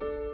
Hi,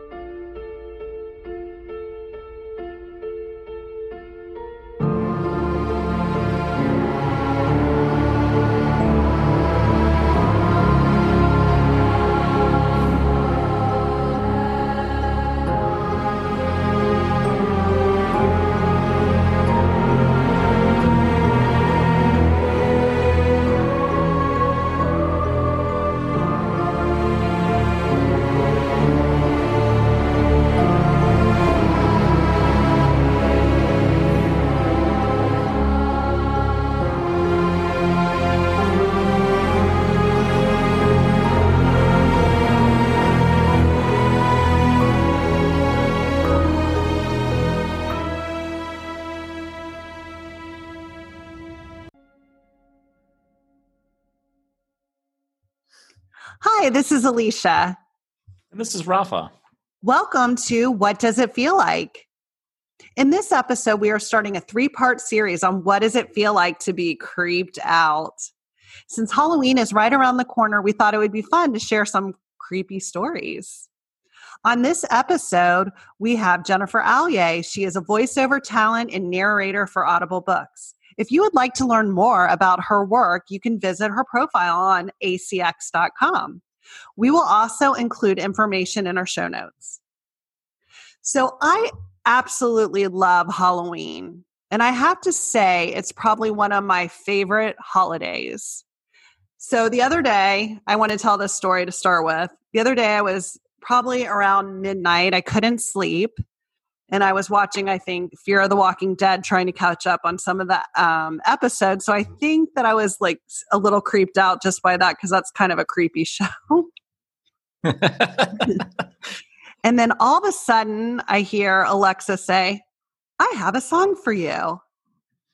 this is Alicia. And this is Rafa. Welcome to What Does It Feel Like? In this episode, we are starting a three part series on what does it feel like to be creeped out. Since Halloween is right around the corner, we thought it would be fun to share some creepy stories. On this episode, we have Jennifer Allier. She is a voiceover talent and narrator for Audible Books. If you would like to learn more about her work, you can visit her profile on acx.com. We will also include information in our show notes. So I absolutely love Halloween. And I have to say, it's probably one of my favorite holidays. So the other day, I want to tell this story to start with. The other day, I was probably around midnight. I couldn't sleep and I was watching, I think, Fear of the Walking Dead, trying to catch up on some of the um, episodes. So I think that I was like a little creeped out just by that because that's kind of a creepy show. and then all of a sudden, I hear Alexa say, I have a song for you.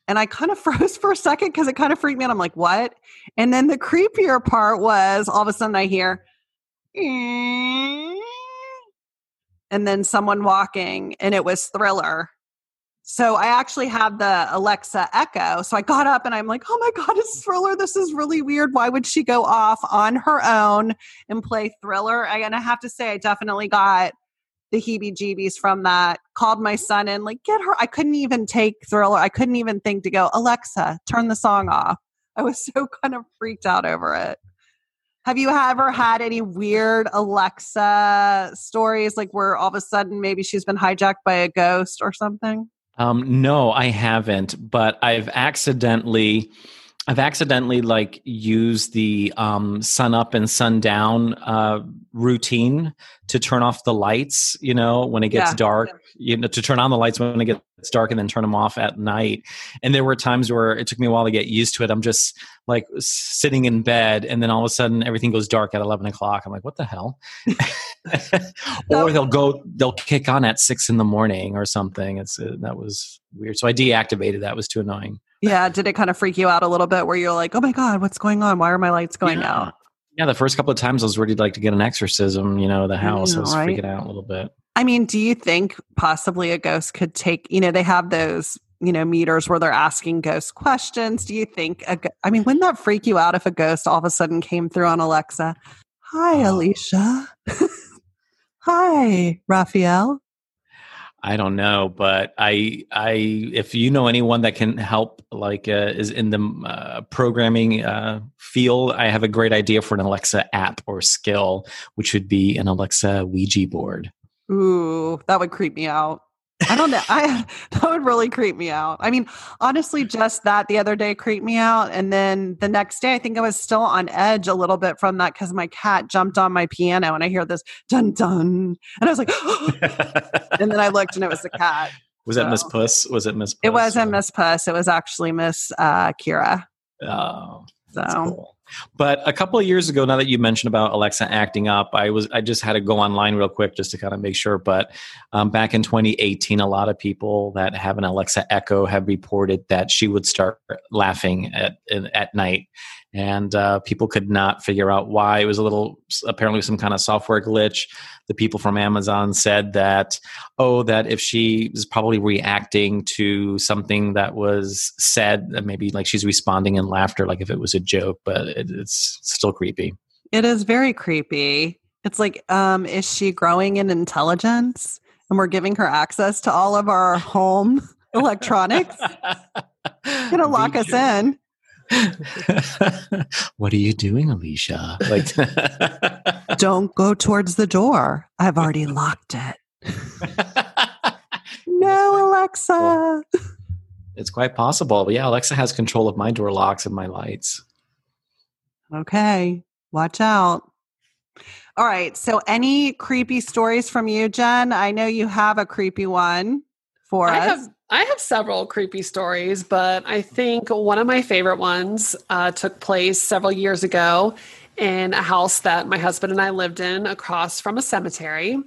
And I kind of froze for a second because it kind of freaked me out. I'm like, what? And then the creepier part was all of a sudden I hear, and then someone walking, and it was Thriller. So I actually had the Alexa Echo. So I got up and I'm like, oh my God, it's Thriller. This is really weird. Why would she go off on her own and play Thriller? And I have to say, I definitely got the heebie jeebies from that. Called my son and like, get her. I couldn't even take Thriller. I couldn't even think to go, Alexa, turn the song off. I was so kind of freaked out over it. Have you ever had any weird Alexa stories, like where all of a sudden maybe she's been hijacked by a ghost or something? Um, no, I haven't, but I've accidentally. I've accidentally like used the um, sun up and sun down uh, routine to turn off the lights. You know, when it gets yeah. dark, you know, to turn on the lights when it gets dark and then turn them off at night. And there were times where it took me a while to get used to it. I'm just like sitting in bed and then all of a sudden everything goes dark at 11 o'clock i'm like what the hell or they'll go they'll kick on at six in the morning or something it's uh, that was weird so i deactivated that it was too annoying yeah did it kind of freak you out a little bit where you're like oh my god what's going on why are my lights going yeah. out yeah the first couple of times i was ready to like to get an exorcism you know the house know, i was right? freaking out a little bit. I mean, do you think possibly a ghost could take, you know, they have those you know meters where they're asking ghost questions. Do you think a, i mean wouldn't that freak you out if a ghost all of a sudden came through on alexa? Hi oh. alicia. Hi raphael i don't know but i i if you know anyone that can help like uh, is in the uh, programming uh, field i have a great idea for an alexa app or skill which would be an alexa ouija board. Ooh that would creep me out I don't know. I that would really creep me out. I mean, honestly, just that the other day creeped me out, and then the next day, I think I was still on edge a little bit from that because my cat jumped on my piano, and I hear this dun dun, and I was like, and then I looked, and it was the cat. Was so. that Miss Puss? Was it Miss? Puss? It wasn't Miss Puss. It was actually Miss uh, Kira. Oh, so. Cool. But a couple of years ago, now that you mentioned about Alexa acting up, I was I just had to go online real quick just to kind of make sure. But um, back in 2018, a lot of people that have an Alexa Echo have reported that she would start laughing at at night, and uh, people could not figure out why. It was a little apparently some kind of software glitch. The people from Amazon said that oh, that if she is probably reacting to something that was said, maybe like she's responding in laughter, like if it was a joke, but it, it's still creepy. It is very creepy. It's like, um, is she growing in intelligence? And we're giving her access to all of our home electronics. Gonna lock us in. what are you doing, Alicia? Like, don't go towards the door. I've already locked it. no, Alexa. It's quite possible. But yeah, Alexa has control of my door locks and my lights. Okay, watch out. All right. So, any creepy stories from you, Jen? I know you have a creepy one for I us. Have, I have several creepy stories, but I think one of my favorite ones uh, took place several years ago in a house that my husband and I lived in across from a cemetery.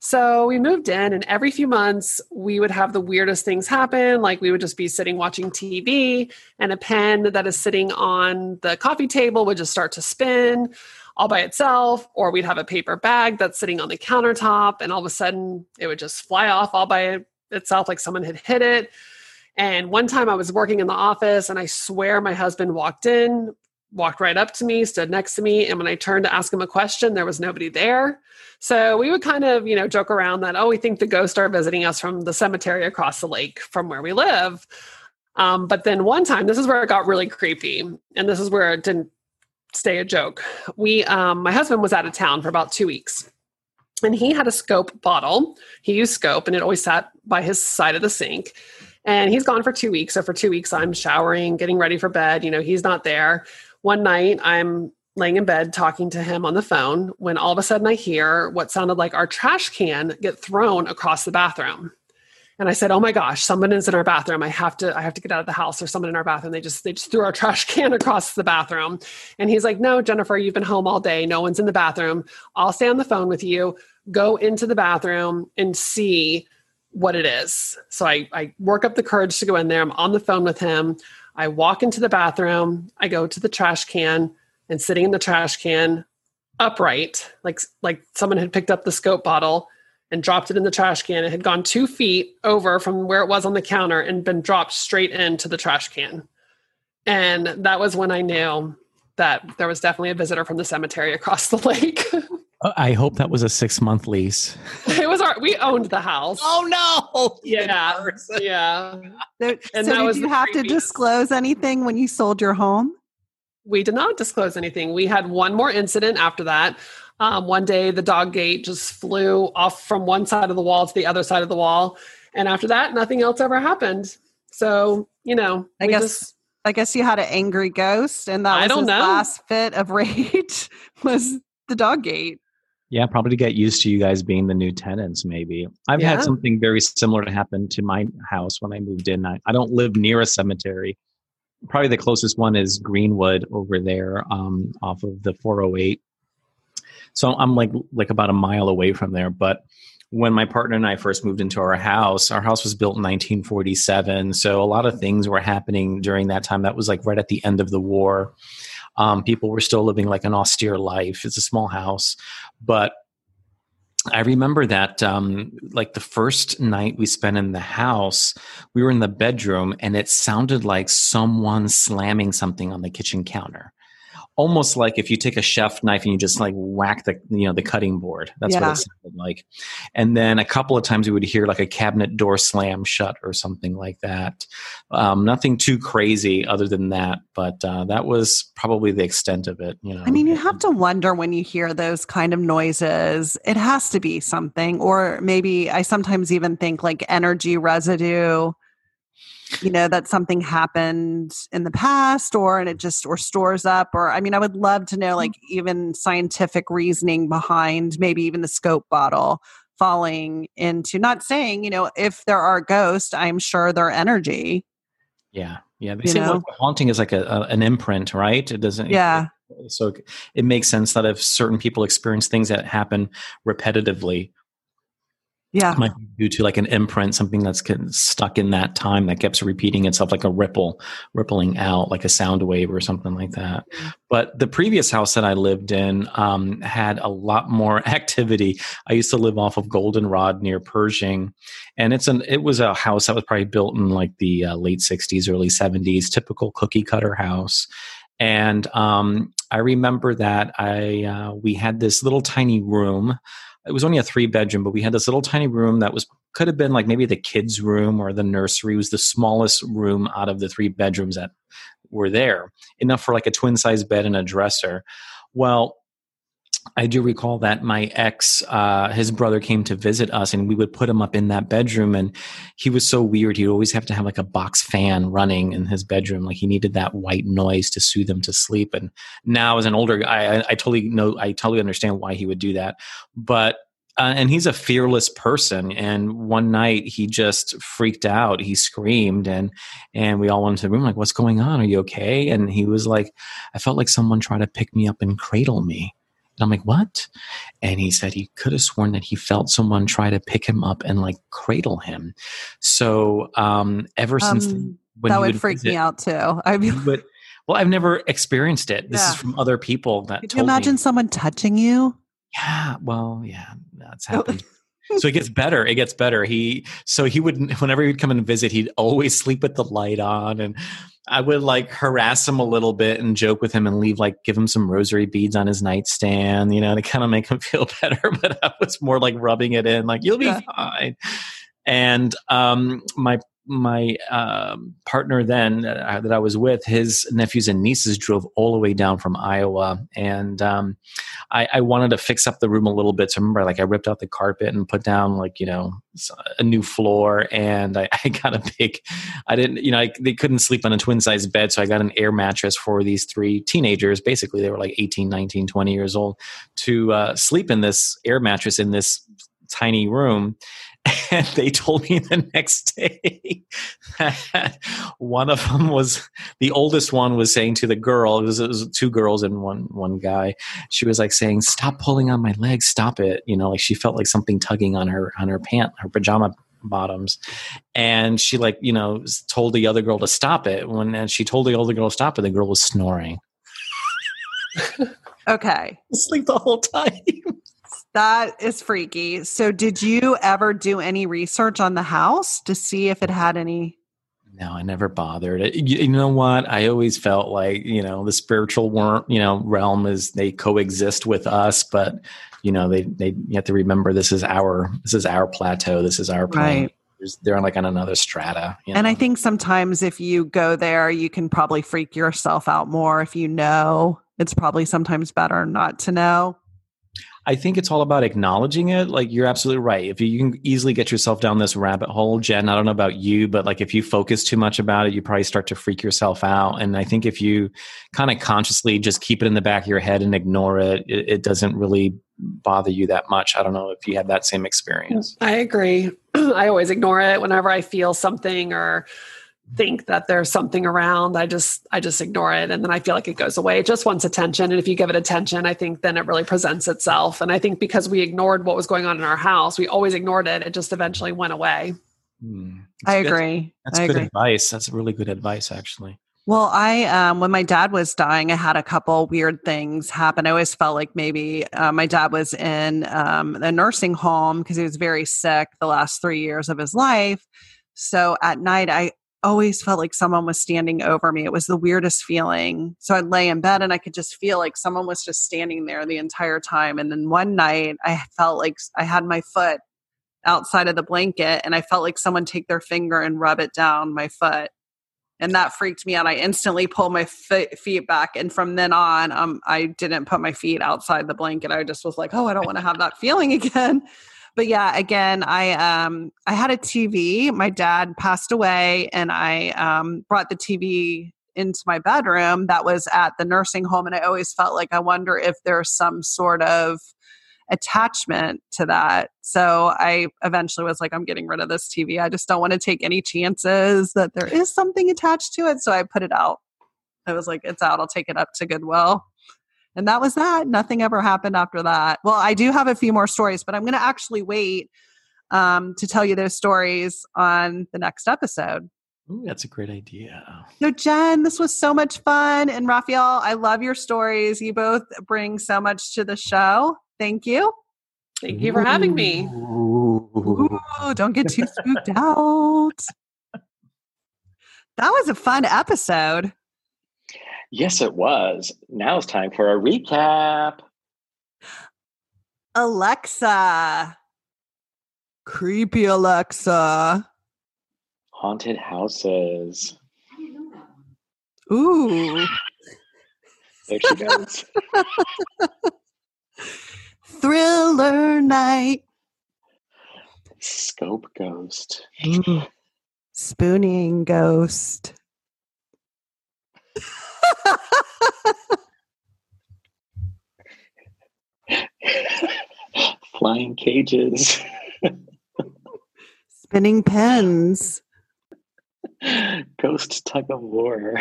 So we moved in, and every few months we would have the weirdest things happen. Like we would just be sitting watching TV, and a pen that is sitting on the coffee table would just start to spin all by itself, or we'd have a paper bag that's sitting on the countertop, and all of a sudden it would just fly off all by itself like someone had hit it. And one time I was working in the office, and I swear my husband walked in, walked right up to me, stood next to me, and when I turned to ask him a question, there was nobody there. So we would kind of, you know, joke around that, oh, we think the ghosts are visiting us from the cemetery across the lake from where we live. Um, but then one time, this is where it got really creepy, and this is where it didn't stay a joke. We, um, my husband was out of town for about two weeks, and he had a scope bottle. He used scope, and it always sat by his side of the sink. And he's gone for two weeks. So for two weeks, I'm showering, getting ready for bed. You know, he's not there. One night, I'm laying in bed talking to him on the phone when all of a sudden I hear what sounded like our trash can get thrown across the bathroom. And I said, "Oh my gosh, someone is in our bathroom. I have to I have to get out of the house. There's someone in our bathroom. They just they just threw our trash can across the bathroom." And he's like, "No, Jennifer, you've been home all day. No one's in the bathroom. I'll stay on the phone with you. Go into the bathroom and see what it is." So I I work up the courage to go in there. I'm on the phone with him. I walk into the bathroom. I go to the trash can and sitting in the trash can upright like like someone had picked up the scope bottle and dropped it in the trash can it had gone two feet over from where it was on the counter and been dropped straight into the trash can and that was when i knew that there was definitely a visitor from the cemetery across the lake Uh, I hope that was a six month lease. it was our we owned the house Oh no! yeah yeah So, And so that did was you the have to disclose anything when you sold your home? we did not disclose anything. We had one more incident after that. Um, one day, the dog gate just flew off from one side of the wall to the other side of the wall, and after that, nothing else ever happened. So, you know, I guess- just- I guess you had an angry ghost, and that I was don't his know. last fit of rage was the dog gate. Yeah, probably to get used to you guys being the new tenants, maybe. I've Yeah. had something very similar to happen to my house when I moved in. I, I don't live near a cemetery. Probably the closest one is Greenwood over there um, off of the 408. So I'm like like about a mile away from there. But when my partner and I first moved into our house, our house was built in 1947. So a lot of things were happening during that time. That was like right at the end of the war. Um, people were still living like an austere life. It's a small house, but I remember that um, like the first night we spent in the house, we were in the bedroom and it sounded like someone slamming something on the kitchen counter. Almost like if you take a chef knife and you just like whack the you know the cutting board. That's what it sounded like. And then a couple of times we would hear like a cabinet door slam shut or something like that. Um, nothing too crazy other than that, but uh, that was probably the extent of it. You know, I mean, you have to wonder when you hear those kind of noises. It has to be something, or maybe I sometimes even think like energy residue. You know that something happened in the past, or and it just or stores up. Or I mean, I would love to know mm-hmm. like even scientific reasoning behind maybe even the scope bottle falling into. Not saying you know if there are ghosts, I'm sure they're energy. Yeah, yeah. They You say like haunting is like a, a an imprint, right? It doesn't. Yeah. so it, it makes sense that if certain people experience things that happen repetitively, Yeah, it might be due to like an imprint, something that's stuck in that time that keeps repeating itself, like a ripple, rippling out, like a sound wave or something like that. But the previous house that I lived in um, had a lot more activity. I used to live off of Goldenrod near Pershing, and it's an it was a house that was probably built in like the uh, late '60s, early '70s, typical cookie cutter house. And um, I remember that I uh, we had this little tiny room. It was only a three bedroom, but we had this little tiny room that was could have been like maybe the kids' room or the nursery. It was the smallest room out of the three bedrooms that were there, enough for like a twin size bed and a dresser. Well, I do recall that my ex, uh, his brother came to visit us and we would put him up in that bedroom. And he was so weird. He'd always have to have like a box fan running in his bedroom. Like he needed that white noise to soothe him to sleep. And now, as an older guy, I, I totally know, I totally understand why he would do that. But uh, and he's a fearless person and one night he just freaked out he screamed and and we all went into the room like what's going on are you okay and he was like i felt like someone tried to pick me up and cradle me and I'm like, what? And he said he could have sworn that he felt someone try to pick him up and like cradle him. So um, ever um, since when that would, would freak visit, me out too. I mean, would, well, I've never experienced it. This yeah. is from other people that. Could you imagine me. someone touching you? Yeah. Well, yeah, that's happened. So it gets better. It gets better. He so he would whenever he'd come and visit, he'd always sleep with the light on, and I would like harass him a little bit and joke with him and leave like give him some rosary beads on his nightstand, you know, to kind of make him feel better. But I was more like rubbing it in, like you'll be yeah. fine. And um, my my um, partner then uh, that I was with, his nephews and nieces drove all the way down from Iowa, and um, I, I, wanted to fix up the room a little bit. So I remember, like I ripped out the carpet and put down like you know a new floor, and I, I got a big. I didn't, you know, I, they couldn't sleep on a twin size bed, so I got an air mattress for these three teenagers. Basically, they were like 18, 19, 20 years old to uh, sleep in this air mattress in this tiny room and they told me the next day that one of them was the oldest one was saying to the girl it was, it was, two girls and one one guy she was like saying stop pulling on my legs stop it. You know like she felt like something tugging on her on her pant her pajama bottoms. And she like you know told the other girl to stop it. When and she told the older girl to stop it the girl was snoring. Okay. Sleep the whole time that is freaky. So, did you ever do any research on the house to see if it had any? No, I never bothered. You, know what? I always felt like you know the spiritual worm, you know, realm is they coexist with us, but you know they they you have to remember this is our this is our plateau. This is our plane. Right they're like on another strata. You know? And I think sometimes if you go there, you can probably freak yourself out more if you know. It's probably sometimes better not to know. I think it's all about acknowledging it. Like you're absolutely right. If you, you, can easily get yourself down this rabbit hole, Jen, I don't know about you, but like if you focus too much about it, you probably start to freak yourself out. And I think if you kind of consciously just keep it in the back of your head and ignore it, it, it doesn't really bother you that much. I don't know if you had that same experience. I agree. I always ignore it whenever I feel something or think that there's something around. I just i just ignore it. And then i feel like it goes away. It just wants attention. And if you give it attention i think then it really presents itself. And i think because we ignored what was going on in our house we always ignored it. It just eventually went away. Hmm. i agree. That's I good agree. advice. That's really good advice actually. Well, I um, when my dad was dying, I had a couple weird things happen. I always felt like maybe uh, my dad was in um, a nursing home because he was very sick the last three years of his life. So at night, I always felt like someone was standing over me. It was the weirdest feeling. So I'd lay in bed and I could just feel like someone was just standing there the entire time. And then one night I felt like I had my foot outside of the blanket and I felt like someone take their finger and rub it down my foot. And that freaked me out. I instantly pulled my feet back. And from then on, um, I didn't put my feet outside the blanket. I just was like, oh, I don't want to have that feeling again but yeah, again, I um I had a TV. My dad passed away, and I um brought the TV into my bedroom that was at the nursing home, and I always felt like I wonder if there's some sort of attachment to that. So I eventually was like, I'm getting rid of this TV. I just don't want to take any chances that there is something attached to it. So I put it out. I was like, it's out. I'll take it up to Goodwill and that was that. Nothing ever happened after that. Well, I do have a few more stories, but I'm going to actually wait um, to tell you those stories on the next episode. Ooh, that's a great idea. So, Jen, this was so much fun. And Raphael, I love your stories. You both bring so much to the show. Thank you. Thank you for having me. Ooh, don't get too spooked out. That was a fun episode. Yes, it was. Now it's time for a recap. Alexa. Creepy Alexa. Haunted houses. Ooh. There she goes. Thriller night. Scope ghost. Ooh. Spooning ghost. Flying cages. Spinning pens. Ghost tug of war.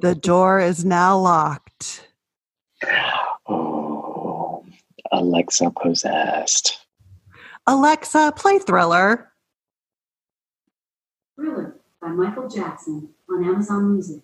The door is now locked. Oh, Alexa possessed. Alexa, play Thriller. Thriller by Michael Jackson on Amazon Music.